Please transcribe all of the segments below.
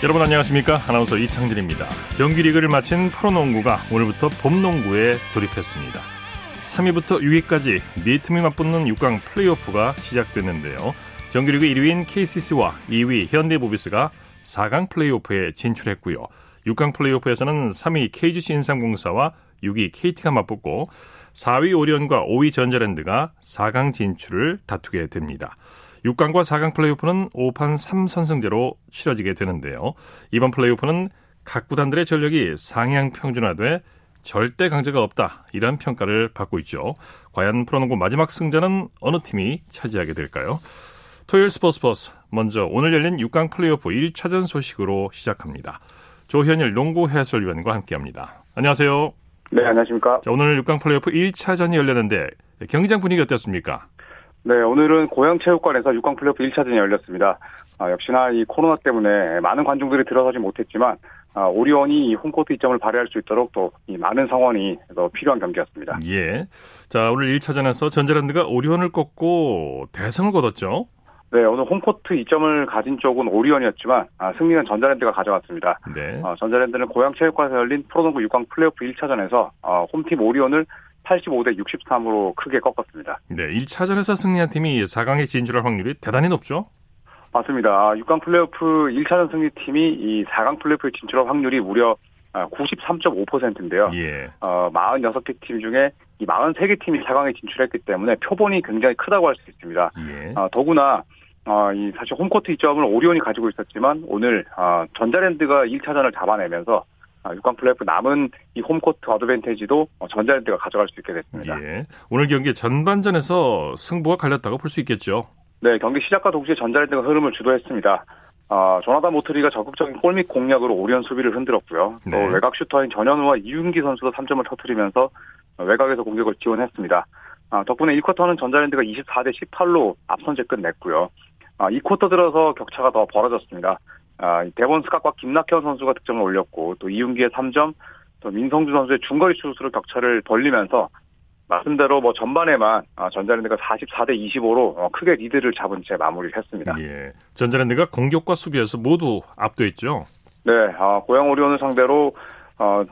여러분 안녕하십니까? 아나운서 이창진입니다. 정규리그를 마친 프로농구가 오늘부터 봄농구에 돌입했습니다. 3위부터 6위까지 네 팀이 맞붙는 6강 플레이오프가 시작됐는데요. 정규리그 1위인 KCC와 2위 현대모비스가 4강 플레이오프에 진출했고요. 6강 플레이오프에서는 3위 KGC 인삼공사와 6위 KT가 맞붙고 4위 오리온과 5위 전자랜드가 4강 진출을 다투게 됩니다. 6강과 4강 플레이오프는 5판 3선승제로 치러지게 되는데요. 이번 플레이오프는 각 구단들의 전력이 상향 평준화돼 절대 강제가 없다. 이런 평가를 받고 있죠. 과연 프로농구 마지막 승자는 어느 팀이 차지하게 될까요? 토요일 스포츠 버스 먼저 오늘 열린 6강 플레이오프 1차전 소식으로 시작합니다. 조현일 농구 해설위원과 함께합니다. 안녕하세요. 네, 안녕하십니까. 자, 오늘 6강 플레이오프 1차전이 열렸는데 경기장 분위기 어땠습니까? 네, 오늘은 고양체육관에서 6강 플레이오프 1차전이 열렸습니다. 아, 역시나 이 코로나 때문에 많은 관중들이 들어서지 못했지만 아, 오리온이 홈코트 이점을 발휘할 수 있도록 또이 많은 성원이 더 필요한 경기였습니다. 예. 자, 오늘 1차전에서 전자랜드가 오리온을 꺾고 대승을 거뒀죠. 네, 오늘 홈코트 이점을 가진 쪽은 오리온이었지만 아, 승리는 전자랜드가 가져갔습니다. 네. 어, 전자랜드는 고양체육관에서 열린 프로농구 6강 플레이오프 1차전에서 어, 홈팀 오리온을 85대 63으로 크게 꺾었습니다. 네, 1차전에서 승리한 팀이 4강에 진출할 확률이 대단히 높죠? 맞습니다. 6강 플레이오프 1차전 승리팀이 이 4강 플레이오프에 진출할 확률이 무려 93.5%인데요. 예. 어, 46개 팀 중에 이 43개 팀이 4강에 진출했기 때문에 표본이 굉장히 크다고 할 수 있습니다. 예. 어, 더구나 어, 이 사실 홈코트 이점을 오리온이 가지고 있었지만 오늘 어, 전자랜드가 1차전을 잡아내면서 어, 6강 플레이오프 남은 이 홈코트 어드밴테지도 어, 전자랜드가 가져갈 수 있게 됐습니다. 예. 오늘 경기 전반전에서 승부가 갈렸다고 볼 수 있겠죠. 네, 경기 시작과 동시에 전자랜드가 흐름을 주도했습니다. 어, 조나단 모트리가 적극적인 골밑 공략으로 오리온 수비를 흔들었고요. 또 네. 외곽 슈터인 전현우와 이윤기 선수도 3점을 터뜨리면서 외곽에서 공격을 지원했습니다. 아, 덕분에 1쿼터는 전자랜드가 24대 18로 앞선 채 끝냈고요. 아, 2쿼터 들어서 격차가 더 벌어졌습니다. 아, 데본 스캇과 김낙현 선수가 득점을 올렸고 또 이윤기의 3점, 또 민성주 선수의 중거리 슛으로 격차를 벌리면서 말씀대로 뭐 전반에만 아, 전자랜드가 44대 25로 어, 크게 리드를 잡은 채 마무리를 했습니다. 예. 전자랜드가 공격과 수비에서 모두 압도했죠. 네, 아, 고양 오리온을 상대로 어,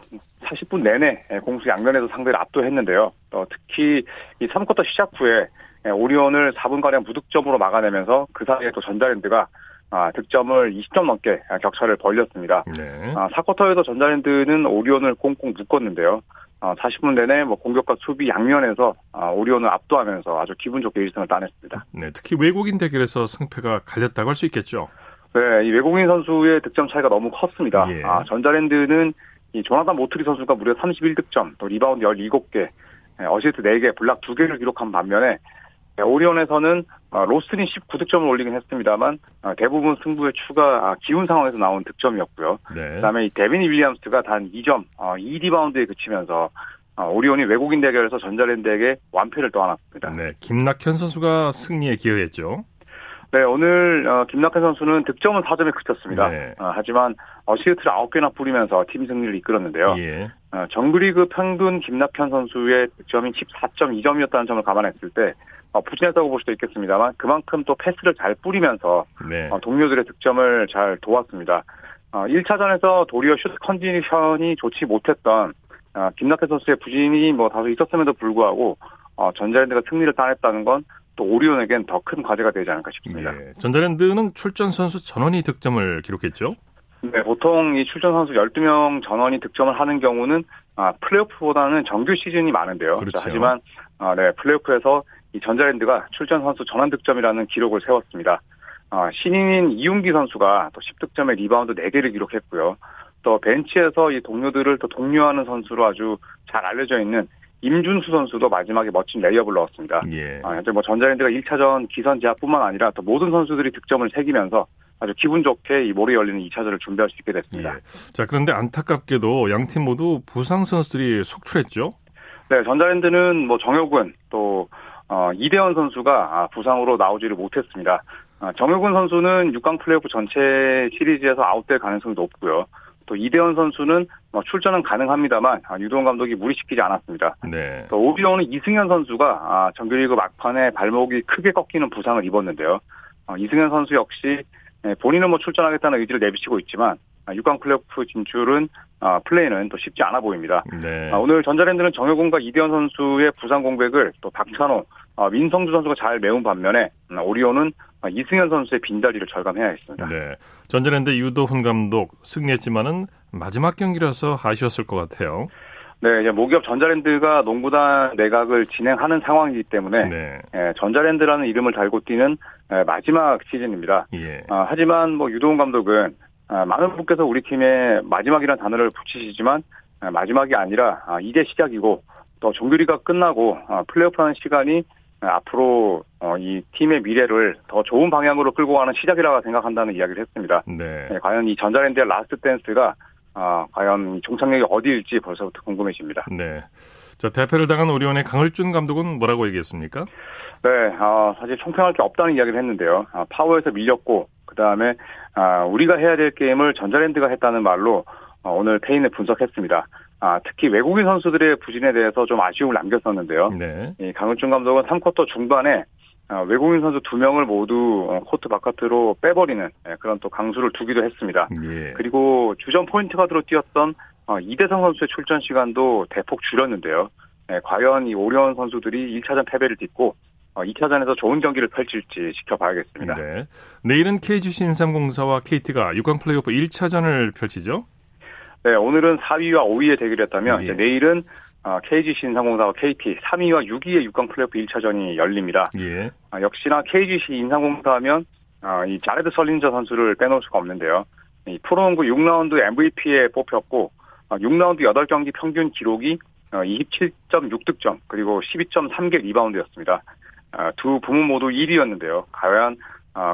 40분 내내 예, 공수 양면에서 상대를 압도했는데요. 어, 특히 이 3쿼터 시작 후에 예, 오리온을 4분가량 무득점으로 막아내면서 그 사이에 또 전자랜드가 아, 득점을 20점 넘게 격차를 벌렸습니다. 네. 아, 4쿼터에서 전자랜드는 오리온을 꽁꽁 묶었는데요. 아, 40분 내내 뭐 공격과 수비 양면에서 아, 오리온을 압도하면서 아주 기분 좋게 1승을 따냈습니다. 네. 특히 외국인 대결에서 승패가 갈렸다고 할 수 있겠죠. 네, 이 외국인 선수의 득점 차이가 너무 컸습니다. 예. 아, 전자랜드는 이 조나단 모트리 선수가 무려 31득점, 또 리바운드 17개, 예, 어시스트 4개, 블락 2개를 기록한 반면에 예, 오리온에서는 어, 로슨이 19득점을 올리긴 했습니다만 어, 대부분 승부의 추가 아, 기운 상황에서 나온 득점이었고요. 네. 그다음에 이 데빈 윌리엄스가 단 2점, 어, 2리바운드에 그치면서 어, 오리온이 외국인 대결에서 전자랜드에게 완패를 떠안았습니다. 네. 김낙현 선수가 승리에 기여했죠. 네, 오늘 어, 김낙현 선수는 득점은 4점에 그쳤습니다. 네. 어, 하지만 어시스트를 9개나 뿌리면서 팀 승리를 이끌었는데요. 예. 어, 정규리그 평균 김낙현 선수의 득점이 14.2점이었다는 점을 감안했을 때 어, 부진했다고 볼 수도 있겠습니다만 그만큼 또 패스를 잘 뿌리면서 네. 어, 동료들의 득점을 잘 도왔습니다. 어, 1차전에서 도리어 슛 컨디션이 좋지 못했던 어, 김낙현 선수의 부진이 뭐 다소 있었음에도 불구하고 어, 전자랜드가 승리를 따냈다는 건 또 오리온에겐 더 큰 과제가 되지 않을까 싶습니다. 예. 전자랜드는 출전 선수 전원이 득점을 기록했죠. 네, 보통 이 출전 선수 12명 전원이 득점을 하는 경우는 아, 플레이오프보다는 정규 시즌이 많은데요. 그렇죠. 하지만 아, 네, 플레이오프에서 이 전자랜드가 출전 선수 전원 득점이라는 기록을 세웠습니다. 아, 신인인 이윤기 선수가 또 10득점에 리바운드 4개를 기록했고요. 또 벤치에서 이 동료들을 또 독려하는 선수로 아주 잘 알려져 있는 임준수 선수도 마지막에 멋진 레이업을 넣었습니다. 예. 아, 뭐 전자랜드가 1차전 기선 제압뿐만 아니라 또 모든 선수들이 득점을 새기면서 아주 기분 좋게 이 모레 열리는 2차전을 준비할 수 있게 됐습니다. 예. 자, 그런데 안타깝게도 양 팀 모두 부상 선수들이 속출했죠. 네, 전자랜드는 뭐 정효근 또 어, 이대현 선수가 아, 부상으로 나오지를 못했습니다. 아, 정효근 선수는 6강 플레이오프 전체 시리즈에서 아웃될 가능성이 높고요. 또 이대현 선수는 뭐 출전은 가능합니다만 아, 유동 감독이 무리시키지 않았습니다. 네. 또 오비오는 이승현 선수가 아, 정규리그 막판에 발목이 크게 꺾이는 부상을 입었는데요. 어, 이승현 선수 역시 예, 본인은 뭐 출전하겠다는 의지를 내비치고 있지만 6강 아, 플레이오프 진출은 아, 플레이는 또 쉽지 않아 보입니다. 네. 아, 오늘 전자랜드는 정효공과 이대현 선수의 부상 공백을 또 박찬호, 민성주 선수가 잘 메운 반면에 음, 오리온은 이승현 선수의 빈자리를 절감해야겠습니다. 네. 전자랜드 유도훈 감독 승리했지만은 마지막 경기라서 아쉬웠을 것 같아요. 네, 이제 모기업 전자랜드가 농구단 내각을 진행하는 상황이기 때문에 네. 예, 전자랜드라는 이름을 달고 뛰는 예, 마지막 시즌입니다. 예. 아, 하지만 뭐 유도훈 감독은 아, 많은 분께서 우리 팀의 마지막이라는 단어를 붙이시지만 아, 마지막이 아니라 아, 이제 시작이고 또 정규리그가 끝나고 아, 플레이오프하는 시간이 아, 앞으로 어, 이 팀의 미래를 더 좋은 방향으로 끌고 가는 시작이라고 생각한다는 이야기를 했습니다. 네. 네, 과연 이 전자랜드의 라스트 댄스가 아, 과연 종착역이 어디일지 벌써부터 궁금해집니다. 네. 자, 대패를 당한 오리온의 강을준 감독은 뭐라고 얘기했습니까? 네, 아, 사실 총평할 게 없다는 이야기를 했는데요. 아, 파워에서 밀렸고, 그 다음에, 아, 우리가 해야 될 게임을 전자랜드가 했다는 말로 어, 오늘 패인을 분석했습니다. 아, 특히 외국인 선수들의 부진에 대해서 좀 아쉬움을 남겼었는데요. 네. 이 강을준 감독은 3쿼터 중반에 어, 외국인 선수 두 명을 모두 어, 코트 바깥으로 빼버리는 예, 그런 또 강수를 두기도 했습니다. 예. 그리고 주전 포인트 가드로 뛰었던 어, 이대성 선수의 출전 시간도 대폭 줄였는데요. 예, 과연 이 오리온 선수들이 1차전 패배를 딛고 2차전에서 좋은 경기를 펼칠지 지켜봐야겠습니다. 네. 내일은 KGC 인삼공사와 KT가 6강 플레이오프 1차전을 펼치죠? 네, 오늘은 4위와 5위의 대결이었다면 예. 내일은 KGC 인삼공사와 KT 3위와 6위의 6강 플레이오프 1차전이 열립니다. 예. 아, 역시나 KGC 인삼공사 하면 아, 이 자레드 설린저 선수를 빼놓을 수가 없는데요. 이 프로농구 6라운드 MVP에 뽑혔고 6라운드 아, 8경기 평균 기록이 27.6득점 어, 그리고 12.3개 리바운드였습니다. 두 부문 모두 1위였는데요. 과연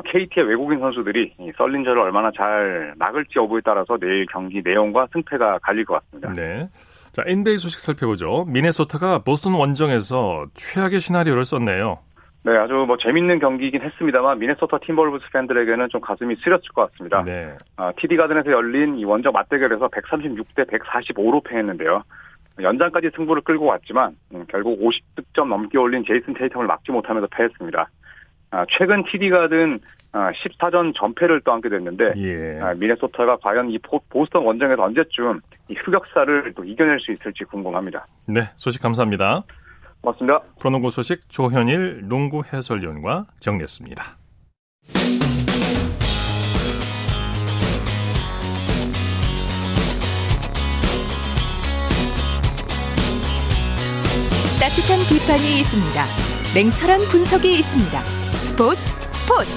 KT의 외국인 선수들이 썰린저를 얼마나 잘 막을지 여부에 따라서 내일 경기 내용과 승패가 갈릴 것 같습니다. 네. 자, NBA 소식 살펴보죠. 미네소타가 보스턴 원정에서 최악의 시나리오를 썼네요. 네, 아주 뭐 재밌는 경기이긴 했습니다만 미네소타 팀볼브스 팬들에게는 좀 가슴이 쓰렸을 것 같습니다. 네. 아, TD 가든에서 열린 이 원정 맞대결에서 136대 145로 패했는데요. 연장까지 승부를 끌고 왔지만 음, 결국 50득점 넘게 올린 제이슨 테이텀을 막지 못하면서 패했습니다. 아, 최근 TD 가 든 14전 아, 전패를 떠안게 됐는데 예. 아, 미네소타가 과연 이 보스턴 원정에서 언제쯤 이 흑역사를 또 이겨낼 수 있을지 궁금합니다. 네, 소식 감사합니다. 고맙습니다. 프로농구 소식 조현일 농구 해설위원과 정리했습니다. 따뜻한 비판이 있습니다. 냉철한 분석이 있습니다. 스포츠 스포츠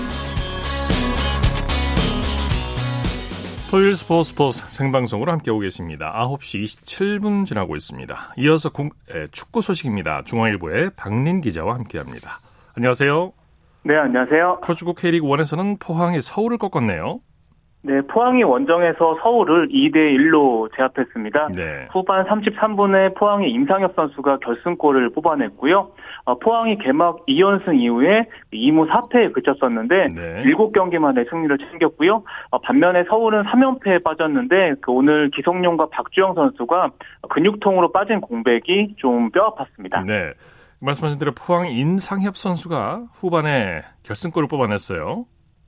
토요일 스포츠 스포츠 생방송으로 함께하고 계십니다. 9시 27분 지나고 있습니다. 이어서 공, 에, 축구 소식입니다. 중앙일보의 박린 기자와 함께합니다. 안녕하세요. 네, 안녕하세요. 프로축구 K리그 1에서는 포항이 서울을 꺾었네요. 네, 포항이 원정에서 서울을 2대 1로 제압했습니다. 네. 후반 33분에 포항의 임상혁 선수가 결승골을 뽑아냈고요. 어, 포항이 개막 2연승 이후에 2무 4패에 그쳤었는데 네. 7경기 만에 승리를 챙겼고요. 어, 반면에 서울은 3연패에 빠졌는데 그 오늘 기성용과 박주영 선수가 근육통으로 빠진 공백이 좀 뼈아팠습니다. 네. 말씀하신 대로 포항 임상협 선수가 후반에 결승골을 뽑아냈어요.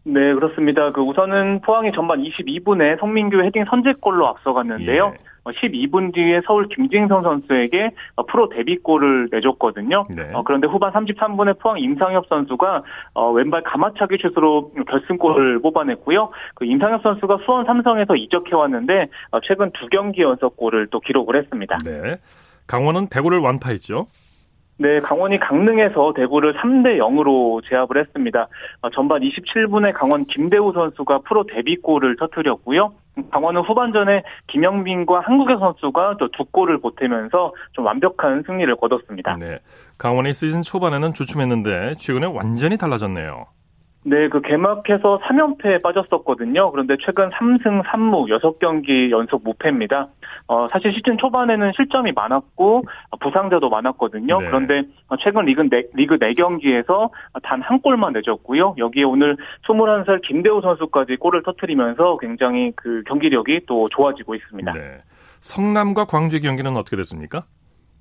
네, 그렇습니다. 그 우선은 포항이 전반 22분에 성민규 헤딩 선제골로 앞서갔는데요. 예. 12분 어, 뒤에 서울 김진성 선수에게 어, 프로 데뷔골을 내줬거든요. 네. 어, 그런데 후반 33분에 포항 임상엽 선수가 왼발 가마차기 슛으로 결승골을 뽑아냈고요. 그 임상엽 선수가 수원 삼성에서 이적해 왔는데 최근 두 경기 연속 골을 또 기록을 했습니다. 네. 강원은 대구를 완파했죠. 네, 강원이 강릉에서 대구를 3대 0으로 제압을 했습니다. 어, 전반 27분에 강원 김대우 선수가 프로 데뷔골을 터뜨렸고요. 강원은 후반전에 김영빈과 한국의 선수가 또 두 골을 보태면서 좀 완벽한 승리를 거뒀습니다. 네, 강원이 시즌 초반에는 주춤했는데 최근에 완전히 달라졌네요. 네, 그 개막해서 3연패에 빠졌었거든요. 그런데 최근 3승 3무 6경기 연속 무패입니다. 어, 사실 시즌 초반에는 실점이 많았고 부상자도 많았거든요. 네. 그런데 최근 리그 4, 리그 4경기에서 단 한 골만 내줬고요. 여기에 오늘 21살 김대우 선수까지 골을 터트리면서 굉장히 그 경기력이 또 좋아지고 있습니다. 네. 성남과 광주 경기는 어떻게 됐습니까?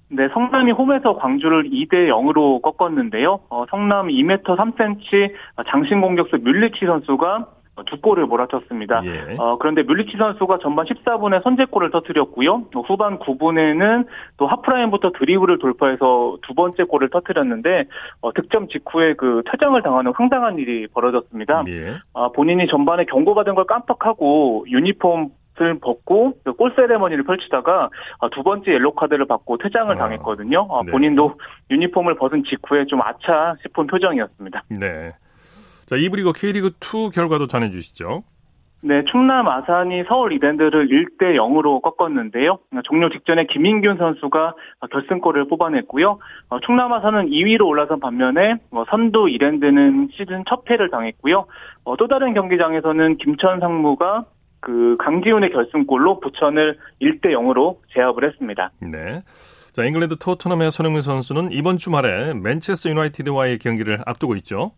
네, 성남이 홈에서 광주를 2대 0으로 꺾었는데요. 어, 성남 2m 3cm 장신 공격수 뮬리치 선수가 두 골을 몰아쳤습니다. 예. 어, 그런데 뮬리치 선수가 전반 14분에 선제골을 터뜨렸고요. 후반 9분에는 또 하프라인부터 드리블을 돌파해서 두 번째 골을 터뜨렸는데 어, 득점 직후에 그 퇴장을 당하는 황당한 일이 벌어졌습니다. 예. 어, 본인이 전반에 경고받은 걸 깜빡하고 유니폼 을 벗고 골 세레머니를 펼치다가 어, 두 번째 옐로 카드를 받고 퇴장을 아, 당했거든요. 어, 네. 본인도 유니폼을 벗은 직후에 좀 아차 싶은 표정이었습니다. 네. 자, 2부 리그 K리그 2 결과도 전해 주시죠. 네, 충남 아산이 서울 이랜드를 1대 0으로 꺾었는데요. 종료 직전에 김민균 선수가 결승골을 뽑아냈고요. 어, 충남 아산은 2위로 올라선 반면에 뭐 선두 이랜드는 시즌 첫 패를 당했고요. 어, 또 다른 경기장에서는 김천 상무가 그 강지훈의 결승골로 부천을 1대 0으로 제압을 했습니다. 네. 자, 잉글랜드 토트넘의 손흥민 선수는 이번 주말에 맨체스터 유나이티드와의 경기를 앞두고 있죠.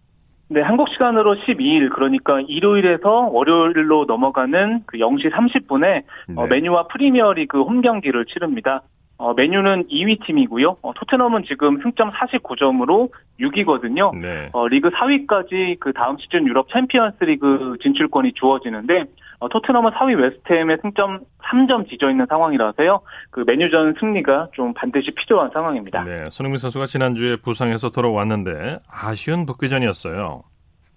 네, 한국 시간으로 12일 그러니까 일요일에서 월요일로 넘어가는 그 0시 30분에 네. 어, 메뉴와 프리미어리그 홈 경기를 치릅니다. 어, 메뉴는 2위 팀이고요. 어, 토트넘은 지금 승점 49점으로 6위거든요. 네. 어, 리그 4위까지 그 다음 시즌 유럽 챔피언스 리그 진출권이 주어지는데 어, 토트넘은 4위 웨스트햄에 승점 3점 뒤져 있는 상황이라서요. 그 맨유전 승리가 좀 반드시 필요한 상황입니다. 네, 손흥민 선수가 지난주에 부상에서 돌아왔는데 아쉬운 복귀전이었어요.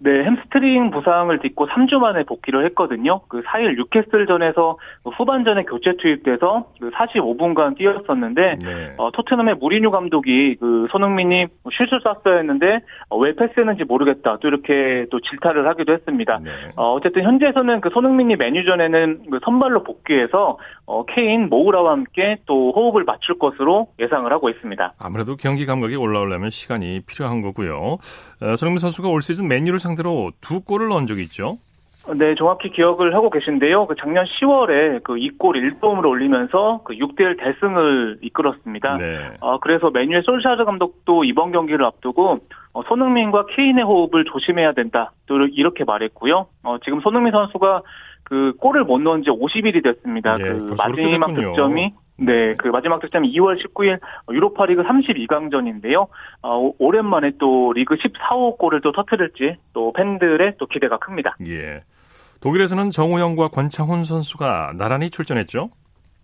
네, 햄스트링 부상을 딛고 3주 만에 복귀를 했거든요. 그 4일 뉴캐슬전에서 후반전에 교체 투입돼서 그 45분간 뛰었었는데 네. 어, 토트넘의 무리뉴 감독이 그 손흥민이 슛을 쐈어야 했는데 어, 왜 패스했는지 모르겠다. 또 이렇게 또 질타를 하기도 했습니다. 네. 어, 어쨌든 현재에서는 그 손흥민이 메뉴전에는 그 선발로 복귀해서 어, 케인, 모우라와 함께 또 호흡을 맞출 것으로 예상을 하고 있습니다. 아무래도 경기 감각이 올라오려면 시간이 필요한 거고요. 어, 손흥민 선수가 올 시즌 메뉴를 상대로 두 골을 넣은 적이 있죠. 네, 정확히 기억을 하고 계신데요. 그 작년 10월에 그 2골 1도움을 올리면서 그 6대1 대승을 이끌었습니다. 네. 어, 그래서 메뉴의 솔샤르 감독도 이번 경기를 앞두고 어, 손흥민과 케인의 호흡을 조심해야 된다. 또 이렇게 말했고요. 어, 지금 손흥민 선수가 그 골을 못 넣은 지 50일이 됐습니다. 네, 그 마지막 득점이 네, 그 마지막 득점이 2월 19일 유로파리그 32강전인데요. 어, 오랜만에 또 리그 14호 골을 또 터뜨릴지 또 팬들의 또 기대가 큽니다. 예. 독일에서는 정우영과 권창훈 선수가 나란히 출전했죠.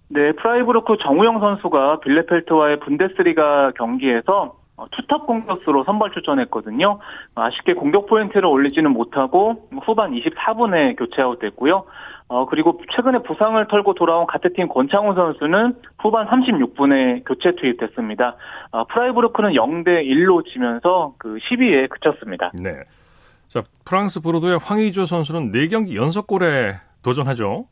네, 프라이부르크 정우영 선수가 빌레펠트와의 분데스리가 경기에서 어, 투탑 공격수로 선발 출전했거든요. 아쉽게 공격 포인트를 올리지는 못하고 후반 24분에 교체 아웃됐고요. 어, 그리고 최근에 부상을 털고 돌아온 같은 팀 권창훈 선수는 후반 36분에 교체 투입됐습니다. 어, 프라이부르크는 0대 1로 지면서 그 10위에 그쳤습니다. 네. 자, 프랑스 보르도의 황의조 선수는 4경기 연속골에 도전하죠.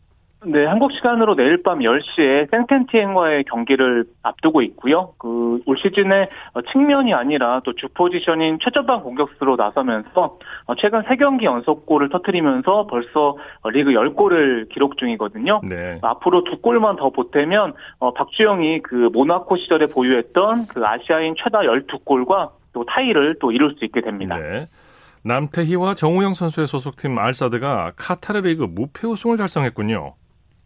네, 한국 시간으로 내일 밤 10시에 생테티엔과의 경기를 앞두고 있고요. 그 올 시즌에 측면이 아니라 또 주 포지션인 최전방 공격수로 나서면서 최근 3경기 연속골을 터트리면서 벌써 리그 10골을 기록 중이거든요. 네. 앞으로 두 골만 더 보태면 어, 박주영이 그 모나코 시절에 보유했던 그 아시아인 최다 12골과 또 타이를 또 이룰 수 있게 됩니다. 네. 남태희와 정우영 선수의 소속팀 알사드가 카타르 리그 무패 우승을 달성했군요.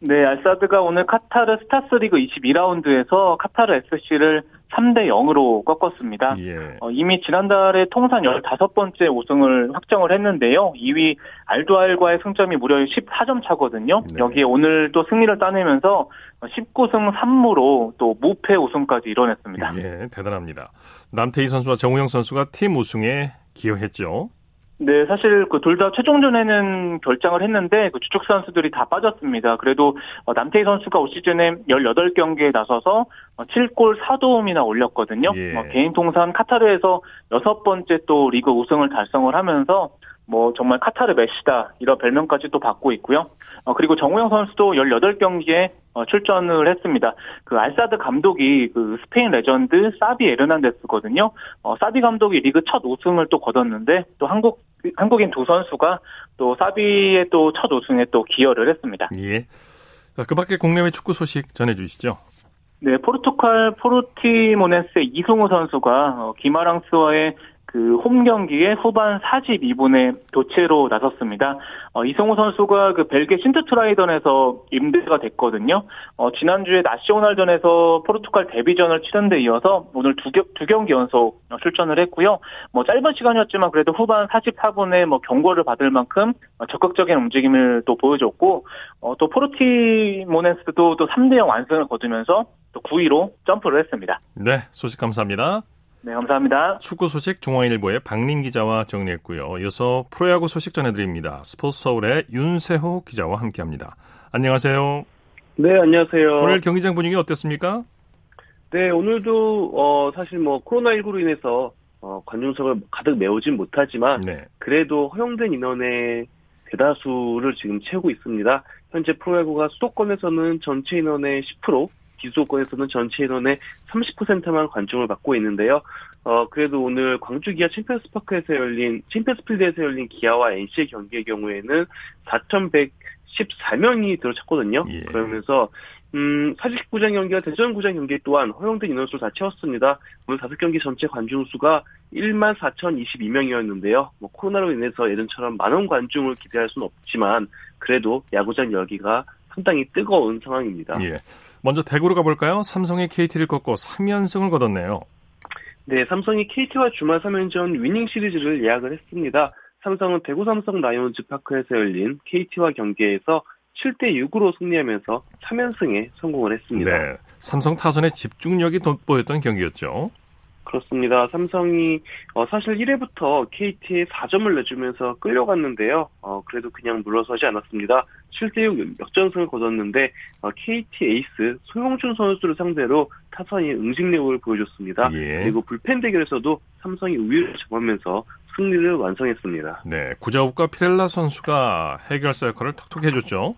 네, 알사드가 오늘 카타르 스타스 리그 22라운드에서 카타르 SC를 3대 0으로 꺾었습니다. 예. 어, 이미 지난달에 통산 15번째 우승을 확정을 했는데요. 2위 알두알과의 승점이 무려 14점 차거든요. 네. 여기에 오늘 또 승리를 따내면서 19승 3무로 또 무패 우승까지 이뤄냈습니다. 예, 대단합니다. 남태희 선수와 정우영 선수가 팀 우승에 기여했죠. 네, 사실 그 둘 다 최종전에는 결장을 했는데 그 주축 선수들이 다 빠졌습니다. 그래도 어, 남태희 선수가 올 시즌에 18경기에 나서서 7골 어, 4도움이나 올렸거든요. 예. 어, 개인 통산 카타르에서 여섯 번째 또 리그 우승을 달성을 하면서 뭐 정말 카타르 메시다 이런 별명까지 또 받고 있고요. 어, 그리고 정우영 선수도 18경기에 어, 출전을 했습니다. 그 알사드 감독이 그 스페인 레전드 사비 에르난데스거든요. 어, 사비 감독이 리그 첫 우승을 또 거뒀는데 또 한국 한국인 두 선수가 또 사비의 또 첫 우승에 또 기여를 했습니다. 예. 그 밖에 국내외 축구 소식 전해주시죠. 네, 포르투갈 포르티모네스의 이승우 선수가 어, 기마랑스와의 그 홈 경기에 후반 42분에 교체로 나섰습니다. 어, 이성우 선수가 그 벨기에 신트트라이던에서 임대가 됐거든요. 어, 지난주에 나시오날전에서 포르투갈 데뷔전을 치른 데 이어서 오늘 두, 두 경기 연속 출전을 했고요. 뭐 짧은 시간이었지만 그래도 후반 44분에 뭐 경고를 받을 만큼 적극적인 움직임을 또 보여줬고 어, 또 포르티모네스도 또 3대0 완승을 거두면서 또 9위로 점프를 했습니다. 네, 소식 감사합니다. 네, 감사합니다. 축구 소식 중앙일보의 박린 기자와 정리했고요. 이어서 프로야구 소식 전해드립니다. 스포츠 서울의 윤세호 기자와 함께합니다. 안녕하세요. 네, 안녕하세요. 오늘 경기장 분위기 어땠습니까? 네, 오늘도 어, 사실 뭐 코로나19로 인해서 어, 관중석을 가득 메우진 못하지만 네. 그래도 허용된 인원의 대다수를 지금 채우고 있습니다. 현재 프로야구가 수도권에서는 전체 인원의 10%, 비수도권에서는 전체 인원의 30%만 관중을 받고 있는데요. 어, 그래도 오늘 광주 기아 챔피언스 파크에서 열린, 챔피언스 필드에서 열린 기아와 NC의 경기의 경우에는 4,114명이 들어찼거든요. 예. 그러면서, 음, 사직구장 경기와 대전 구장 경기 또한 허용된 인원수를 다 채웠습니다. 오늘 5경기 전체 관중 수가 1만 4,022명이었는데요. 뭐 코로나로 인해서 예전처럼 많은 관중을 기대할 수는 없지만 그래도 야구장 열기가 상당히 뜨거운 상황입니다. 예. 먼저 대구로 가볼까요? 삼성이 KT를 꺾고 3연승을 거뒀네요. 네, 삼성이 KT와 주말 3연전 위닝 시리즈를 예약을 했습니다. 삼성은 대구 삼성 라이온즈 파크에서 열린 KT와 경기에서 7대 6으로 승리하면서 3연승에 성공을 했습니다. 네, 삼성 타선의 집중력이 돋보였던 경기였죠. 그렇습니다. 삼성이 어, 사실 1회부터 KT에 4점을 내주면서 끌려갔는데요. 어, 그래도 그냥 물러서지 않았습니다. 7대6 역전승을 거뒀는데 어, KT 에이스 소용준 선수를 상대로 타선이 응징력을 보여줬습니다. 예. 그리고 불펜 대결에서도 삼성이 우위를 잡으면서 승리를 완성했습니다. 네, 구자욱과 피렐라 선수가 해결사 역할을 톡톡 해줬죠.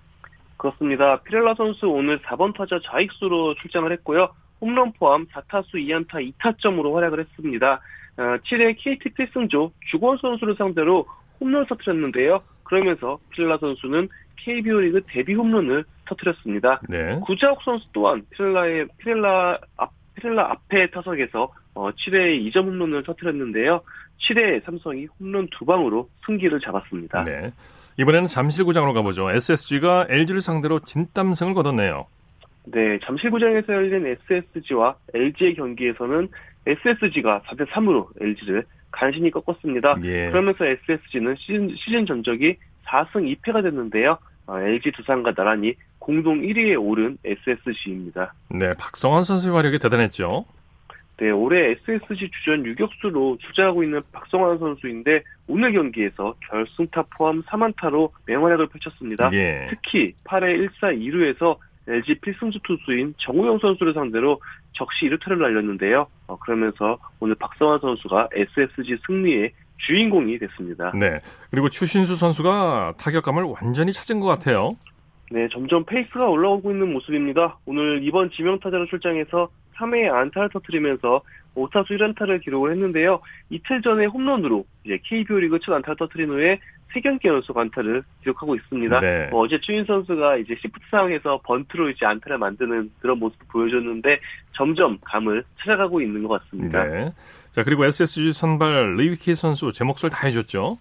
그렇습니다. 피렐라 선수 오늘 4번 타자 좌익수로 출장을 했고요. 홈런 포함 4타수 2안타 2타점으로 활약을 했습니다. 7회 어, KT 필승조 주권 선수를 상대로 홈런을 터뜨렸는데요. 그러면서 피렐라 선수는 KBO 리그 데뷔 홈런을 터뜨렸습니다. 네. 구자욱 선수 또한 피렐라의 피렐라 앞 피렐라 앞에 타석에서 어, 7회에 2점 홈런을 터뜨렸는데요. 7회에 삼성이 홈런 두 방으로 승기를 잡았습니다. 네. 이번에는 잠실구장으로 가보죠. SSG가 LG를 상대로 진땀승을 거뒀네요. 네, 잠실구장에서 열린 SSG와 LG의 경기에서는 SSG가 4대 3으로 LG를 간신히 꺾었습니다. 예. 그러면서 SSG는 시즌, 시즌 전적이 4승 2패가 됐는데요. 어, LG 두산과 나란히 공동 1위에 오른 SSG입니다. 네, 박성환 선수의 활약이 대단했죠. 네, 올해 SSG 주전 유격수로 투자하고 있는 박성한 선수인데 오늘 경기에서 결승타 포함 3안타로 맹활약을 펼쳤습니다. 예. 특히 8회 1사 2루에서 LG 필승조 투수인 정우영 선수를 상대로 적시 1루타를 날렸는데요. 어, 그러면서 오늘 박성한 선수가 SSG 승리의 주인공이 됐습니다. 네. 그리고 추신수 선수가 타격감을 완전히 찾은 것 같아요. 네, 점점 페이스가 올라오고 있는 모습입니다. 오늘 이번 지명타자로 출장해서 3회에 안타를 터뜨리면서 5타수 1안타를 기록을 했는데요. 이틀 전에 홈런으로 이제 KBO 리그 첫 안타를 터뜨린 후에 3경기 연속 안타를 기록하고 있습니다. 네. 뭐 어제 추신수 선수가 이제 시프트 상황에서 번트로 이제 안타를 만드는 그런 모습을 보여줬는데 점점 감을 찾아가고 있는 것 같습니다. 네. 자 그리고 SSG 선발 르위키 선수 제 몫을 다 해줬죠.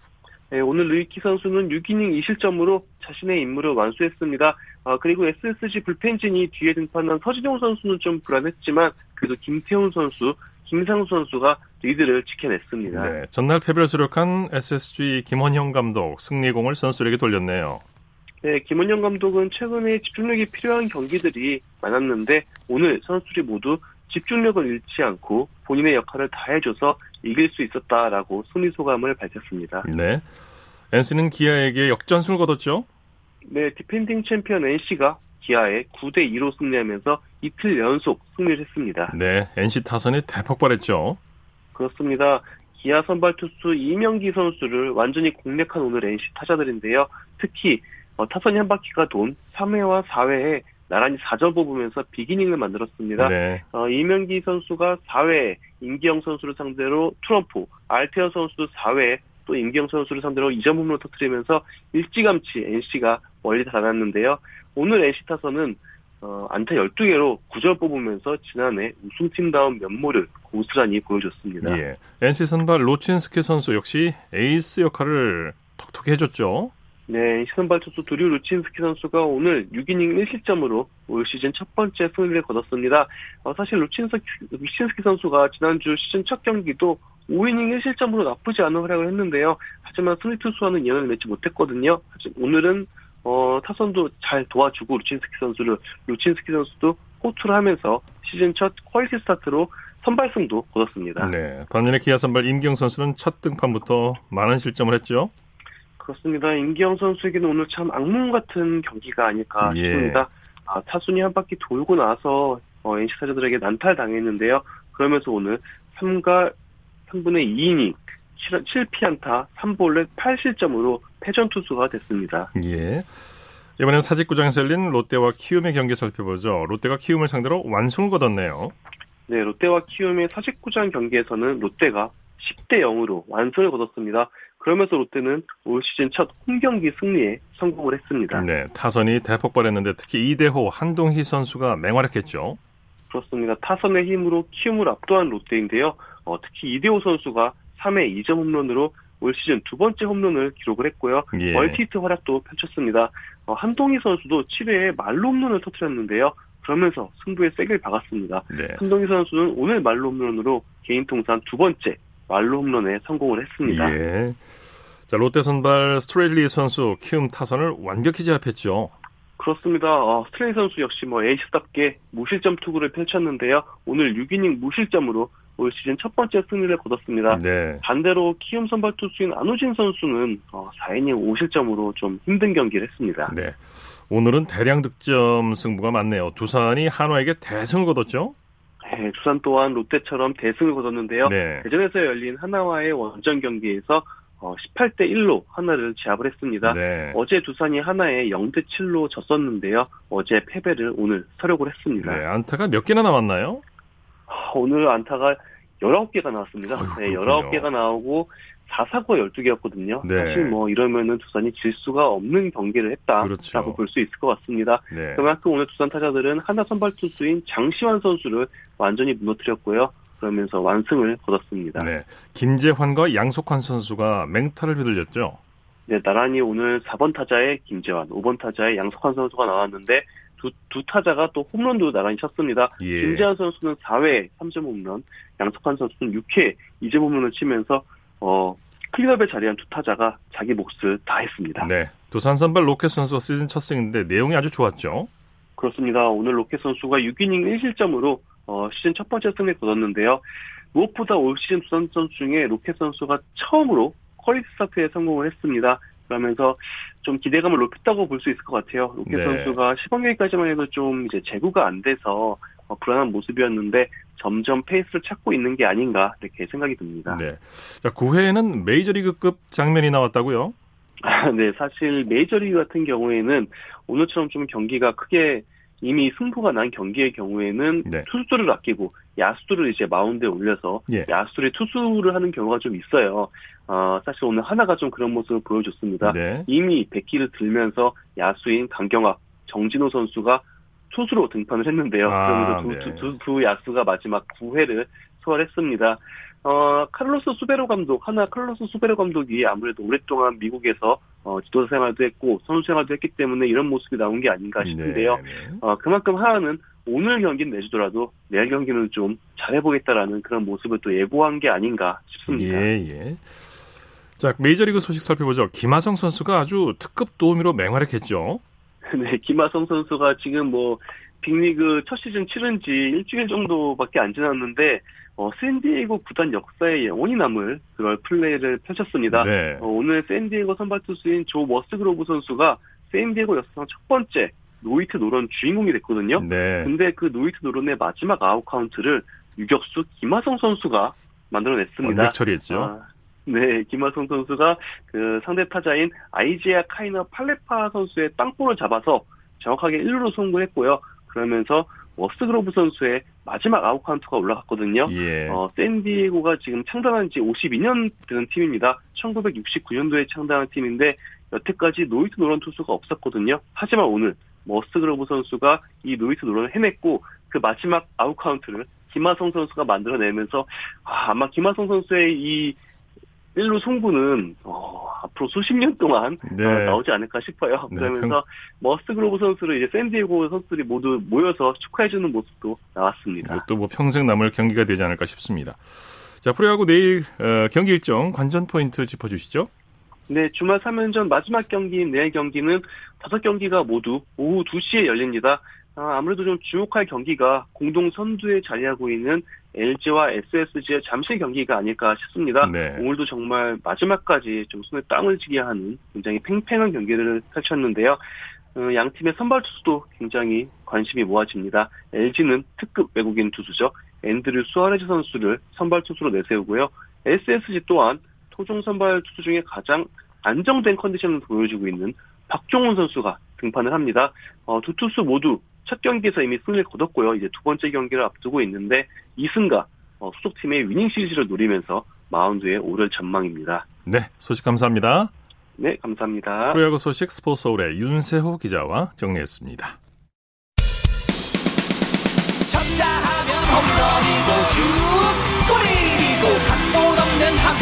네, 오늘 르위키 선수는 6이닝 2실점으로 자신의 임무를 완수했습니다. 어, 그리고 SSG 불펜진이 뒤에 등판한 서진용 선수는 좀 불안했지만 그래도 김태훈 선수, 김상수 선수가 리드를 지켜냈습니다. 네, 전날 패배를 수록한 SSG 김원형 감독 승리공을 선수들에게 돌렸네요. 네, 김원형 감독은 최근에 집중력이 필요한 경기들이 많았는데 오늘 선수들이 모두 집중력을 잃지 않고 본인의 역할을 다해줘서 이길 수 있었다라고 승리 소감을 밝혔습니다. 네. NC는 기아에게 역전승을 거뒀죠? 네, 디펜딩 챔피언 NC가 기아에 9대 2로 승리하면서 이틀 연속 승리를 했습니다. 네, NC 타선이 대폭발했죠. 그렇습니다. 기아 선발 투수 임기영 선수를 완전히 공략한 오늘 NC 타자들인데요. 특히 어, 타선이 한 바퀴가 돈 3회와 4회에 나란히 4점 뽑으면서 빅이닝을 만들었습니다. 네. 어, 이명기 선수가 4회에 임기영 선수를 상대로 투런포, 알테어 선수도 4회에 또 임기영 선수를 상대로 2점 홈런을 터뜨리면서 일찌감치 NC가 멀리 달아났는데요. 오늘 NC 타선은 어, 안타 12개로 9점 뽑으면서 지난해 우승팀다운 면모를 고스란히 보여줬습니다. 예. NC 선발 루친스키 선수 역시 에이스 역할을 톡톡히 해줬죠. 네, NC 선발 투수 드류 루친스키 선수가 오늘 6이닝 1실점으로 올 시즌 첫 번째 승리를 거뒀습니다. 어, 사실 루친스키, 선수가 지난주 시즌 첫 경기도 5이닝 1실점으로 나쁘지 않은 활약을 했는데요. 하지만 승리 투수와는 인연을 맺지 못했거든요. 오늘은 어, 타선도 잘 도와주고 루친스키 선수를 루친스키 선수도 호투를 하면서 시즌 첫 퀄리티 스타트로 선발승도 거뒀습니다. 네, 반면에 기아 선발 임기영 선수는 첫 등판부터 많은 실점을 했죠. 그렇습니다. 임기영 선수에게는 오늘 참 악몽 같은 경기가 아닐까 예. 싶습니다. 아, 타순이 한 바퀴 돌고 나서 어, NC 타자들에게 난타를 당했는데요. 그러면서 오늘 3가 3분의 2이닝 7, 피안타 3볼넷 8실점으로 패전 투수가 됐습니다. 예. 이번엔 사직구장에서 열린 롯데와 키움의 경기 살펴보죠. 롯데가 키움을 상대로 완승을 거뒀네요. 네, 롯데와 키움의 사직구장 경기에서는 롯데가 10대 0으로 완승을 거뒀습니다. 그러면서 롯데는 올 시즌 첫 홈경기 승리에 성공을 했습니다. 네, 타선이 대폭 발했는데 특히 이대호, 한동희 선수가 맹활약했죠. 그렇습니다. 타선의 힘으로 키움을 압도한 롯데인데요. 어, 특히 이대호 선수가 3회 2점 홈런으로 올 시즌 두 번째 홈런을 기록을 했고요. 예. 멀티히트 활약도 펼쳤습니다. 어, 한동희 선수도 7회에 만루 홈런을 터뜨렸는데요. 그러면서 승부에 쐐기 박았습니다. 네. 한동희 선수는 오늘 만루 홈런으로 개인 통산 두 번째 만루 홈런에 성공을 했습니다. 예. 자, 롯데 선발 스트레일리 선수 키움 타선을 완벽히 제압했죠. 그렇습니다. 어, 스트레일리 선수 역시 뭐 에이스답게 무실점 투구를 펼쳤는데요. 오늘 6이닝 무실점으로 올 시즌 첫 번째 승리를 거뒀습니다. 네. 반대로 키움 선발 투수인 안우진 선수는 어, 4이닝 5실점으로 좀 힘든 경기를 했습니다. 네. 오늘은 대량 득점 승부가 많네요. 두산이 한화에게 대승을 거뒀죠? 네, 두산 또한 롯데처럼 대승을 거뒀는데요. 네. 대전에서 열린 한화와의 원정 경기에서 어, 18대 1로 하나를 제압을 했습니다. 네. 어제 두산이 하나에 0대 7로 졌었는데요. 어제 패배를 오늘 서력을 했습니다. 네, 안타가 몇 개나 남았나요? 오늘 안타가 19개가 나왔습니다. 어휴, 네, 19개가 나오고 4사고 12개였거든요. 네. 사실 뭐 이러면은 두산이 질 수가 없는 경기를 했다라고 그렇죠. 볼수 있을 것 같습니다. 네. 그만큼 오늘 두산 타자들은 하나 선발 투수인 장시환 선수를 완전히 무너뜨렸고요. 그러면서 완승을 거뒀습니다. 네. 김재환과 양석환 선수가 맹타를 휘둘렸죠. 네, 나란히 오늘 4번 타자의 김재환, 5번 타자의 양석환 선수가 나왔는데 두, 두 타자가 또 홈런도 나란히 쳤습니다. 예. 김재환 선수는 4회 3점 홈런, 양석환 선수는 6회 2점 홈런을 치면서 어, 클리업에 자리한 두 타자가 자기 몫을 다했습니다. 네, 두산 선발 로켓 선수가 시즌 첫 승인데 내용이 아주 좋았죠. 그렇습니다. 오늘 로켓 선수가 6이닝 1실점으로 어, 시즌 첫 번째 승리를 거뒀는데요. 무엇보다 올 시즌 두산 선수 중에 로켓 선수가 처음으로 퀄리티 스타트에 성공을 했습니다. 그러면서 좀 기대감을 높였다고 볼 수 있을 것 같아요. 로켓 네. 선수가 시범 경기까지만 해도 좀 이제 제구가 안 돼서 어, 불안한 모습이었는데 점점 페이스를 찾고 있는 게 아닌가 이렇게 생각이 듭니다. 네. 자, 9회에는 메이저리그급 장면이 나왔다고요? 아, 네, 사실 메이저리그 같은 경우에는 오늘처럼 좀 경기가 크게 이미 승부가 난 경기의 경우에는 네. 투수들을 아끼고 야수들을 이제 마운드에 올려서 예. 야수들이 투수를 하는 경우가 좀 있어요. 어, 사실 오늘 하나가 좀 그런 모습을 보여줬습니다. 네. 이미 100기를 들면서 야수인 강경학, 정진호 선수가 투수로 등판을 했는데요. 아, 그러면서 두, 네. 두, 두, 두 야수가 마지막 9회를 소화했습니다. 어, 카를로스 수베로 감독, 하나 카를로스 수베로 감독이 아무래도 오랫동안 미국에서 어, 지도자 생활도 했고 선수 생활도 했기 때문에 이런 모습이 나온 게 아닌가 싶은데요. 네, 네. 어, 그만큼 하나는 오늘 경기는 내주더라도 내일 경기는 좀 잘해보겠다라는 그런 모습을 또 예고한 게 아닌가 싶습니다. 예, 예. 자, 메이저리그 소식 살펴보죠. 김하성 선수가 아주 특급 도우미로 맹활약했죠. 네, 김하성 선수가 지금 뭐 빅리그 첫 시즌 치른 지 일주일 정도밖에 안 지났는데 어, 샌디에이고 구단 역사에 영원히 남을 그런 플레이를 펼쳤습니다. 네. 어, 오늘 샌디에이고 선발 투수인 조 머스그로브 선수가 샌디에이고 역사상 첫 번째 노히트 노런 주인공이 됐거든요. 네. 근데 그 노히트 노런의 마지막 아웃 카운트를 유격수 김하성 선수가 만들어냈습니다. 완벽 처리했죠. 아, 네, 김하성 선수가 그 상대 타자인 아이재아 카이너 팔레파 선수의 땅볼을 잡아서 정확하게 1루로 송구했고요. 그러면서 머스그로브 선수의 마지막 아웃 카운트가 올라갔거든요. 예. 어, 샌디에고가 지금 창단한 지 52년 되는 팀입니다. 1969년도에 창단한 팀인데 여태까지 노히트 노런 투수가 없었거든요. 하지만 오늘 머스그로브 선수가 이 노히트 노런을 해냈고 그 마지막 아웃 카운트를 김하성 선수가 만들어내면서 아, 아마 김하성 선수의 이 1루 송구는 어, 앞으로 수십 년 동안 네. 어, 나오지 않을까 싶어요. 네. 그러면서 머스 그로브 선수를 이제 샌디에고 선수들이 모두 모여서 축하해주는 모습도 나왔습니다. 또뭐 평생 남을 경기가 되지 않을까 싶습니다. 자, 프로야구 내일 어, 경기 일정 관전 포인트 짚어주시죠. 네, 주말 3연전 마지막 경기인 내일 경기는 다섯 경기가 모두 오후 2시에 열립니다. 아, 아무래도 좀 주목할 경기가 공동 선두에 자리하고 있는 LG와 SSG의 잠시 경기가 아닐까 싶습니다. 네. 오늘도 정말 마지막까지 좀 손에 땀을 쥐게 하는 굉장히 팽팽한 경기를 펼쳤는데요. 어, 양 팀의 선발 투수도 굉장히 관심이 모아집니다. LG는 특급 외국인 투수죠. 앤드류 수아레즈 선수를 선발 투수로 내세우고요. SSG 또한 토종 선발 투수 중에 가장 안정된 컨디션을 보여주고 있는 박종훈 선수가 등판을 합니다. 어, 두 투수 모두 첫 경기에서 이미 승리를 거뒀고요. 이제 두 번째 경기를 앞두고 있는데 2승과 어, 소속팀의 위닝 시리즈를 노리면서 마운드에 오를 전망입니다. 네, 소식 감사합니다. 네, 감사합니다. 프로야구 소식 스포츠 서울의 윤세호 기자와 정리했습니다. 쳤다 하면 홈런이고 슛 골이고 각본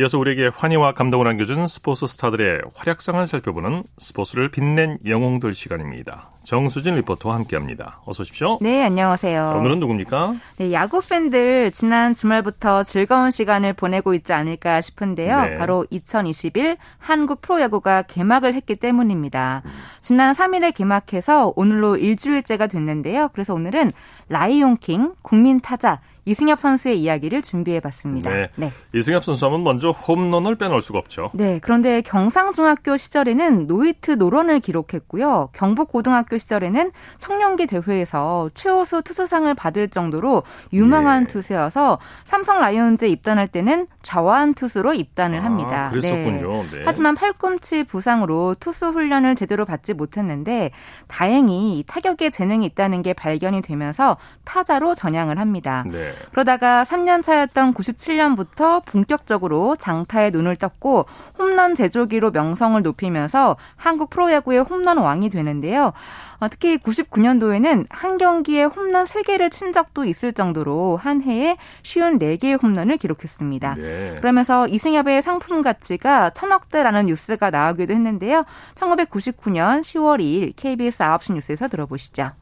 이어서 우리에게 환희와 감동을 안겨준 스포츠 스타들의 활약상을 살펴보는 스포츠를 빛낸 영웅들 시간입니다. 정수진 리포터와 함께합니다. 어서 오십시오. 네, 안녕하세요. 오늘은 누굽니까? 네, 야구 팬들 지난 주말부터 즐거운 시간을 보내고 있지 않을까 싶은데요. 네. 바로 2021 한국 프로야구가 개막을 했기 때문입니다. 지난 3일에 개막해서 오늘로 일주일째가 됐는데요. 그래서 오늘은 라이온킹 국민 타자 이승엽 선수의 이야기를 준비해봤습니다. 네. 네. 이승엽 선수 하면 먼저 홈런을 빼놓을 수가 없죠. 네. 그런데 경상중학교 시절에는 노히트 노런을 기록했고요. 경북고등학교 시절에는 청룡기 대회에서 최우수 투수상을 받을 정도로 유망한 네. 투수여서 삼성 라이온즈에 입단할 때는 좌완 투수로 입단을 아, 합니다. 그랬었군요. 네. 네. 하지만 팔꿈치 부상으로 투수 훈련을 제대로 받지 못했는데 다행히 타격에 재능이 있다는 게 발견이 되면서 타자로 전향을 합니다. 네. 그러다가 3년 차였던 97년부터 본격적으로 장타에 눈을 떴고 홈런 제조기로 명성을 높이면서 한국 프로야구의 홈런 왕이 되는데요. 어, 특히 99년도에는 한 경기에 홈런 3개를 친 적도 있을 정도로 한 해에 쉬운 4개의 홈런을 기록했습니다. 네. 그러면서 이승엽의 상품 가치가 천억대라는 뉴스가 나오기도 했는데요. 1999년 10월 2일 KBS 9시 뉴스에서 들어보시죠.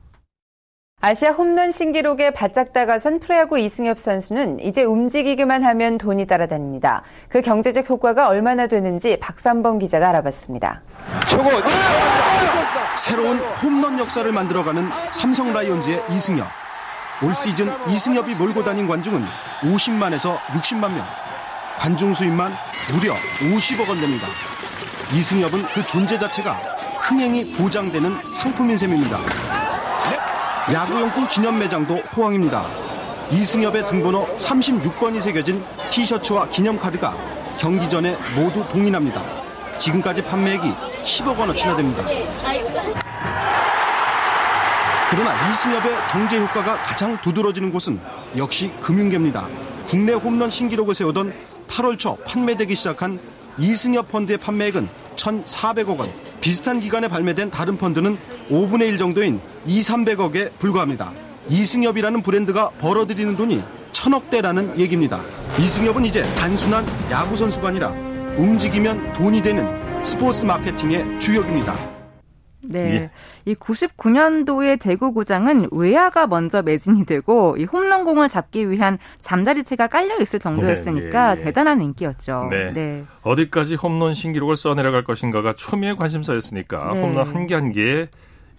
아시아 홈런 신기록에 바짝 다가선 프로야구 이승엽 선수는 이제 움직이기만 하면 돈이 따라다닙니다. 그 경제적 효과가 얼마나 되는지 박삼범 기자가 알아봤습니다. 저거 새로운 홈런 역사를 만들어가는 삼성 라이온즈의 이승엽. 올 시즌 이승엽이 몰고 다닌 관중은 50만에서 60만 명. 관중 수입만 무려 50억 원 됩니다. 이승엽은 그 존재 자체가 흥행이 보장되는 상품인 셈입니다. 야구용품 기념 매장도 호황입니다. 이승엽의 등번호 36번이 새겨진 티셔츠와 기념 카드가 경기 전에 모두 동인합니다. 지금까지 판매액이 10억 원어치나 됩니다. 그러나 이승엽의 경제 효과가 가장 두드러지는 곳은 역시 금융계입니다. 국내 홈런 신기록을 세우던 8월 초 판매되기 시작한 이승엽 펀드의 판매액은 1,400억 원. 비슷한 기간에 발매된 다른 펀드는 5분의 1 정도인 2, 300억에 불과합니다. 이승엽이라는 브랜드가 벌어들이는 돈이 천억대라는 얘기입니다. 이승엽은 이제 단순한 야구 선수가 아니라 움직이면 돈이 되는 스포츠 마케팅의 주역입니다. 네. 예. 이 99년도의 대구 구장은 외야가 먼저 매진이 되고 이 홈런공을 잡기 위한 잠자리채가 깔려 있을 정도였으니까 네, 네, 대단한 인기였죠. 네. 네. 어디까지 홈런 신기록을 써내려갈 것인가가 초미의 관심사였으니까 네. 홈런 한 개 한 개에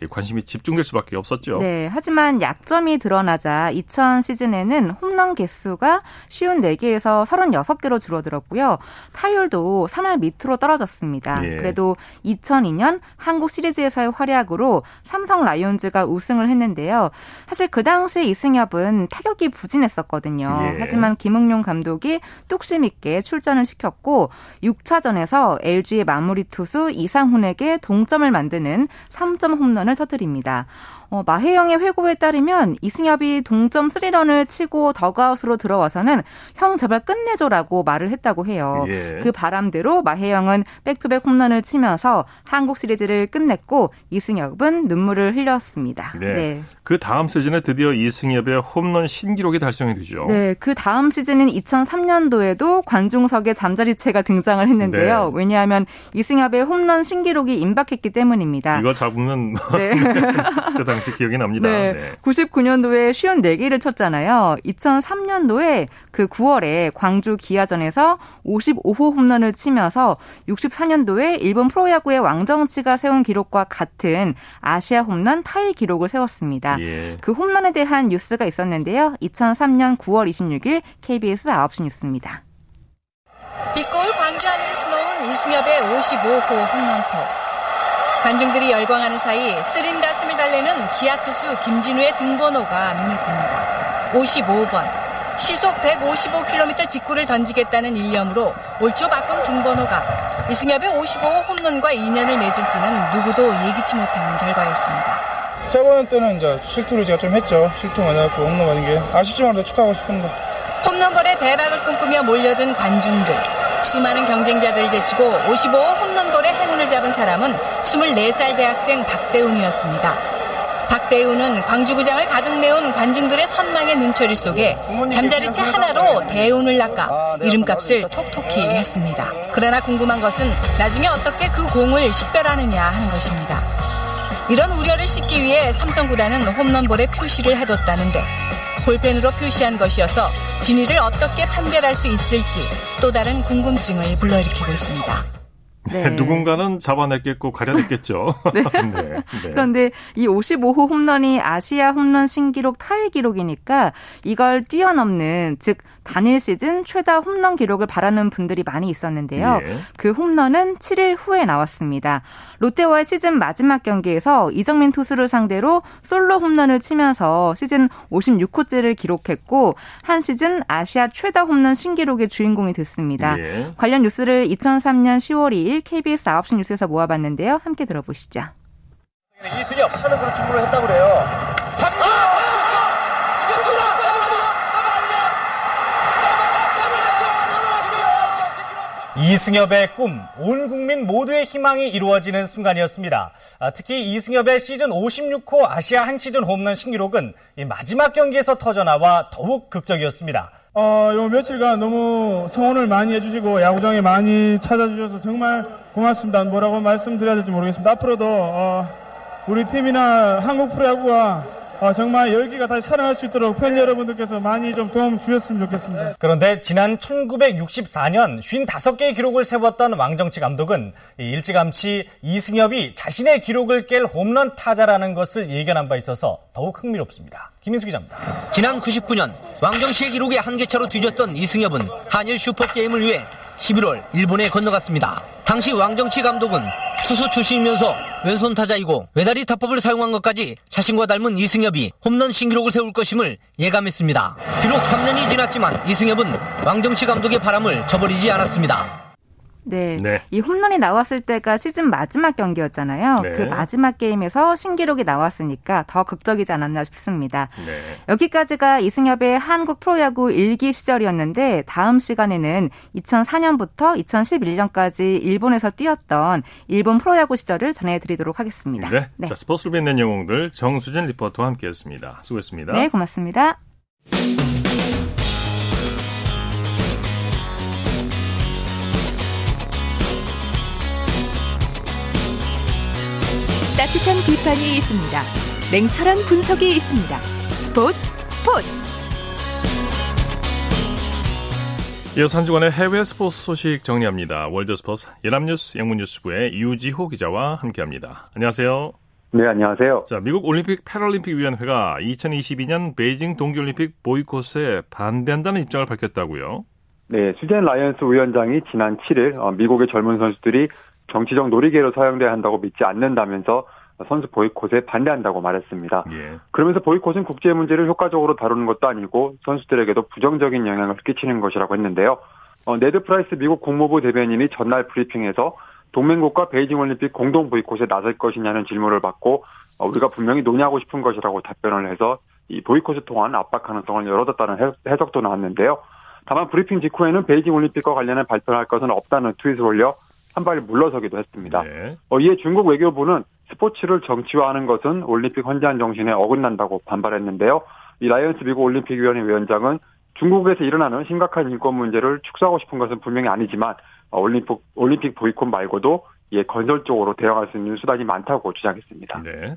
관심이 집중될 수밖에 없었죠. 네. 하지만 약점이 드러나자 2000 시즌에는 홈런 개수가 쉬운 4개에서 36개로 줄어들었고요. 타율도 3할 밑으로 떨어졌습니다. 예. 그래도 2002년 한국 시리즈에서의 활약으로 삼성 라이온즈가 우승을 했는데요. 사실 그 당시 이승엽은 타격이 부진했었거든요. 예. 하지만 김응용 감독이 뚝심 있게 출전을 시켰고 6차전에서 LG의 마무리 투수 이상훈에게 동점을 만드는 3점 홈런을 터뜨립니다. 어, 마해영의 회고에 따르면 이승엽이 동점 3런을 치고 더그아웃으로 들어와서는 형 제발 끝내줘라고 말을 했다고 해요. 예. 그 바람대로 마해영은 백투백 홈런을 치면서 한국 시리즈를 끝냈고 이승엽은 눈물을 흘렸습니다. 네. 네. 그 다음 시즌에 드디어 이승엽의 홈런 신기록이 달성이 되죠. 네. 그 다음 시즌인 2003년도에도 관중석에 잠자리채가 등장을 했는데요. 네. 왜냐하면 이승엽의 홈런 신기록이 임박했기 때문입니다. 이거 잡으면 네. 그 당시 당시 기억이 납니다. 네. 네. 99년도에 쉬운 4개를 쳤잖아요. 2003년도에 그 9월에 광주 기아전에서 55호 홈런을 치면서 64년도에 일본 프로야구의 왕정치가 세운 기록과 같은 아시아 홈런 타일 기록을 세웠습니다. 예. 그 홈런에 대한 뉴스가 있었는데요. 2003년 9월 26일 KBS 9시 뉴스입니다. 빗거울 광주 하늘을 수놓은 이승엽의 55호 홈런포. 관중들이 열광하는 사이 쓰린 가슴을 달래는 기아 투수 김진우의 등번호가 눈에 띕니다. 55번. 시속 155km 직구를 던지겠다는 일념으로 올 초 바꾼 등번호가 이승엽의 55 홈런과 인연을 맺을지는 누구도 예기치 못한 결과였습니다. 세 번 때는 이제 실투를 제가 좀 했죠. 실투 많이 하고 홈런 많은 게 아쉽지만 축하하고 싶습니다. 홈런볼의 대박을 꿈꾸며 몰려든 관중들. 수많은 경쟁자들을 제치고 55 홈런볼의 행운을 잡은 사람은 24살 대학생 박대훈이었습니다. 박대훈은 광주구장을 가득 메운 관중들의 선망의 눈초리 속에 잠자리채 하나로 대운을 낚아 이름값을 톡톡히 했습니다. 그러나 궁금한 것은 나중에 어떻게 그 공을 식별하느냐 하는 것입니다. 이런 우려를 씻기 위해 삼성구단은 홈런볼에 표시를 해뒀다는데 볼펜으로 표시한 것이어서 진위를 어떻게 판별할 수 있을지 또 다른 궁금증을 불러일으키고 있습니다. 네. 누군가는 잡아냈겠고 가려냈겠죠. 네. 네. 네. 그런데 이 55호 홈런이 아시아 홈런 신기록 타일 기록이니까 이걸 뛰어넘는 즉 단일 시즌 최다 홈런 기록을 바라는 분들이 많이 있었는데요. 예. 그 홈런은 7일 후에 나왔습니다. 롯데와의 시즌 마지막 경기에서 이정민 투수를 상대로 솔로 홈런을 치면서 시즌 56호째를 기록했고 한 시즌 아시아 최다 홈런 신기록의 주인공이 됐습니다. 예. 관련 뉴스를 2003년 10월 2일 KBS 9시 뉴스에서 모아봤는데요. 함께 들어보시죠. 이승엽 하는 걸로 주문을 했다고 그래요. 3루! 이승엽의 꿈, 온 국민 모두의 희망이 이루어지는 순간이었습니다. 아, 특히 이승엽의 시즌 56호 아시아 한 시즌 홈런 신기록은 마지막 경기에서 터져나와 더욱 극적이었습니다. 어, 요 며칠간 너무 성원을 많이 해주시고 야구장에 많이 찾아주셔서 정말 고맙습니다. 뭐라고 말씀드려야 될지 모르겠습니다. 앞으로도 어, 우리 팀이나 한국 프로야구가 어, 정말 열기가 다시 살아날 수 있도록 팬 여러분들께서 많이 좀 도움 주셨으면 좋겠습니다. 그런데 지난 1964년 55개의 기록을 세웠던 왕정치 감독은 일찌감치 이승엽이 자신의 기록을 깰 홈런 타자라는 것을 예견한 바 있어서 더욱 흥미롭습니다. 김인수 기자입니다. 지난 99년 왕정치의 기록에 한계차로 뒤졌던 이승엽은 한일 슈퍼게임을 위해 11월 일본에 건너갔습니다. 당시 왕정치 감독은 투수 출신이면서 왼손 타자이고 외다리 타법을 사용한 것까지 자신과 닮은 이승엽이 홈런 신기록을 세울 것임을 예감했습니다. 비록 3년이 지났지만 이승엽은 왕정치 감독의 바람을 저버리지 않았습니다. 네. 네. 이 홈런이 나왔을 때가 시즌 마지막 경기였잖아요. 네. 그 마지막 게임에서 신기록이 나왔으니까 더 극적이지 않았나 싶습니다. 네. 여기까지가 이승엽의 한국 프로야구 일기 시절이었는데 다음 시간에는 2004년부터 2011년까지 일본에서 뛰었던 일본 프로야구 시절을 전해드리도록 하겠습니다. 네. 네. 자, 스포츠를 빚는 영웅들 정수진 리포터와 함께했습니다. 수고했습니다. 네, 고맙습니다. 따뜻한 비판이 있습니다. 냉철한 분석이 있습니다. 스포츠 스포츠. 이어서 한 주간의 해외 스포츠 소식 정리합니다. 월드스포츠 연합뉴스 영문뉴스부의 유지호 기자와 함께합니다. 안녕하세요. 네, 안녕하세요. 자, 미국 올림픽 패럴림픽 위원회가 2022년 베이징 동계올림픽 보이콧에 반대한다는 입장을 밝혔다고요. 네, 수젠 라이언스 위원장이 지난 7일 어, 미국의 젊은 선수들이 정치적 노리개로 사용돼야 한다고 믿지 않는다면서 선수 보이콧에 반대한다고 말했습니다. 예. 그러면서 보이콧은 국제 문제를 효과적으로 다루는 것도 아니고 선수들에게도 부정적인 영향을 끼치는 것이라고 했는데요. 어, 네드 프라이스 미국 국무부 대변인이 전날 브리핑에서 동맹국과 베이징 올림픽 공동 보이콧에 나설 것이냐는 질문을 받고 어, 우리가 분명히 논의하고 싶은 것이라고 답변을 해서 이 보이콧을 통한 압박 가능성을 열어뒀다는 해석도 나왔는데요. 다만 브리핑 직후에는 베이징 올림픽과 관련해 발표할 것은 없다는 트윗을 올려 한 발 물러서기도 했습니다. 네. 어, 이에 중국 외교부는 스포츠를 정치화하는 것은 올림픽 헌장 정신에 어긋난다고 반발했는데요. 이 라이언스 미국 올림픽위원회 위원장은 중국에서 일어나는 심각한 인권 문제를 축소하고 싶은 것은 분명히 아니지만 어, 올림픽 올림픽 보이콧 말고도 예 건설적으로 대응할 수 있는 수단이 많다고 주장했습니다. 네.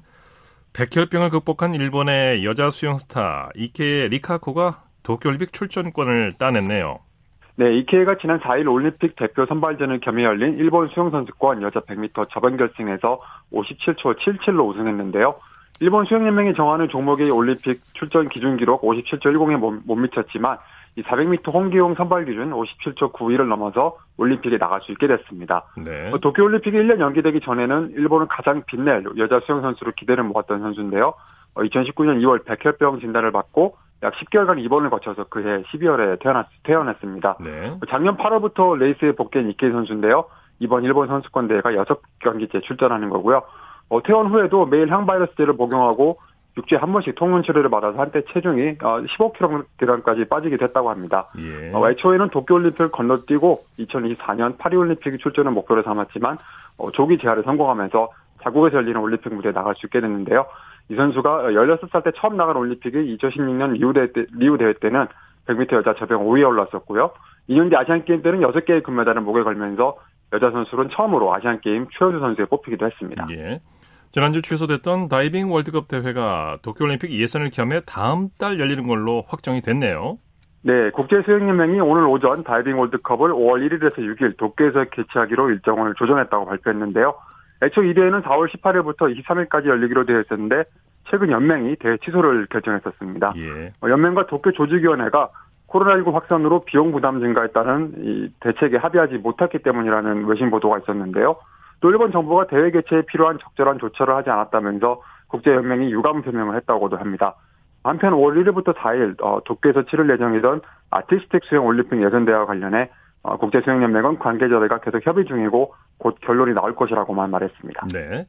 백혈병을 극복한 일본의 여자 수영 스타 이케에 리카코가 도쿄올림픽 출전권을 따냈네요. 네, 이케이가 지난 4일 올림픽 대표 선발전을 겸해 열린 일본 수영선수권 여자 100m 저변 결승에서 57초 77로 우승했는데요. 일본 수영연맹이 정하는 종목의 올림픽 출전 기준 기록 57초 10에 못, 못 미쳤지만 이 400m 홍기용 선발 기준 57초 91을 넘어서 올림픽에 나갈 수 있게 됐습니다. 네. 어, 도쿄올림픽이 1년 연기되기 전에는 일본은 가장 빛낼 여자 수영 선수로 기대를 모았던 선수인데요. 2019년 2월 백혈병 진단을 받고 약 10개월간 입원을 거쳐서 그해 12월에 태어났, 태어났습니다. 네. 작년 8월부터 레이스에 복귀한 이케이 선수인데요. 이번 일본 선수권 대회가 6경기째 출전하는 거고요. 어, 퇴원 후에도 매일 항바이러스제를 복용하고 6주에 한 번씩 통문 치료를 받아서 한때 체중이 15kg까지 어, 빠지게 됐다고 합니다. 예. 어, 애초에는 도쿄올림픽을 건너뛰고 2024년 파리올림픽 출전을 목표로 삼았지만 어, 조기 재활에 성공하면서 자국에서 열리는 올림픽 무대에 나갈 수 있게 됐는데요. 이 선수가 16살 때 처음 나간 올림픽이 2016년 리우 대회, 때, 리우 대회 때는 100m 여자 접영 5위에 올랐었고요. 2년 뒤 아시안게임 때는 6개의 금메달을 목에 걸면서 여자 선수는 처음으로 아시안게임 최우수 선수에 뽑히기도 했습니다. 예. 지난주 취소됐던 다이빙 월드컵 대회가 도쿄올림픽 예선을 겸해 다음 달 열리는 걸로 확정이 됐네요. 네, 국제수영연맹이 오늘 오전 다이빙 월드컵을 5월 1일에서 6일 도쿄에서 개최하기로 일정을 조정했다고 발표했는데요. 애초 이 대회는 4월 18일부터 23일까지 열리기로 되어 있었는데 최근 연맹이 대회 취소를 결정했었습니다. 예. 어, 연맹과 도쿄 조직위원회가 코로나19 확산으로 비용 부담 증가에 따른 이 대책에 합의하지 못했기 때문이라는 외신 보도가 있었는데요. 또 일본 정부가 대회 개최에 필요한 적절한 조처를 하지 않았다면서 국제연맹이 유감 표명을 했다고도 합니다. 한편 5월 1일부터 4일 어, 도쿄에서 치를 예정이던 아티스틱 수영 올림픽 예선대회와 관련해 어, 국제수영연맹은 관계자들과 계속 협의 중이고 곧 결론이 나올 것이라고만 말했습니다. 네.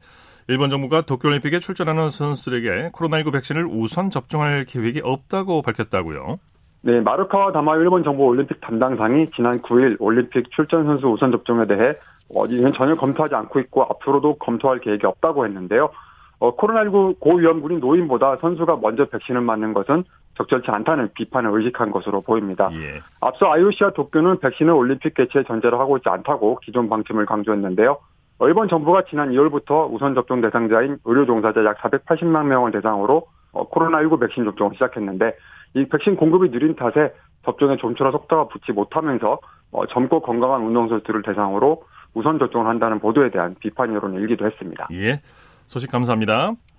일본 정부가 도쿄올림픽에 출전하는 선수들에게 코로나19 백신을 우선 접종할 계획이 없다고 밝혔다고요. 네, 마르카와 다마 일본 정부 올림픽 담당상이 지난 9일 올림픽 출전 선수 우선 접종에 대해 어디는 전혀 검토하지 않고 있고 앞으로도 검토할 계획이 없다고 했는데요. 어, 코로나19 고위험군인 노인보다 선수가 먼저 백신을 맞는 것은 적절치 않다는 비판을 의식한 것으로 보입니다. 예. 앞서 IOC와 도쿄는 백신을 올림픽 개최 전제로 하고 있지 않다고 기존 방침을 강조했는데요. 어, 일본 정부가 지난 2월부터 우선 접종 대상자인 의료 종사자 약 480만 명을 대상으로 어, 코로나19 백신 접종을 시작했는데 이 백신 공급이 느린 탓에 접종에 좀처럼 속도가 붙지 못하면서 어, 젊고 건강한 운동선수들을 대상으로 우선 접종을 한다는 보도에 대한 비판 여론을 일기도 했습니다. 예. 소식 감사합니다.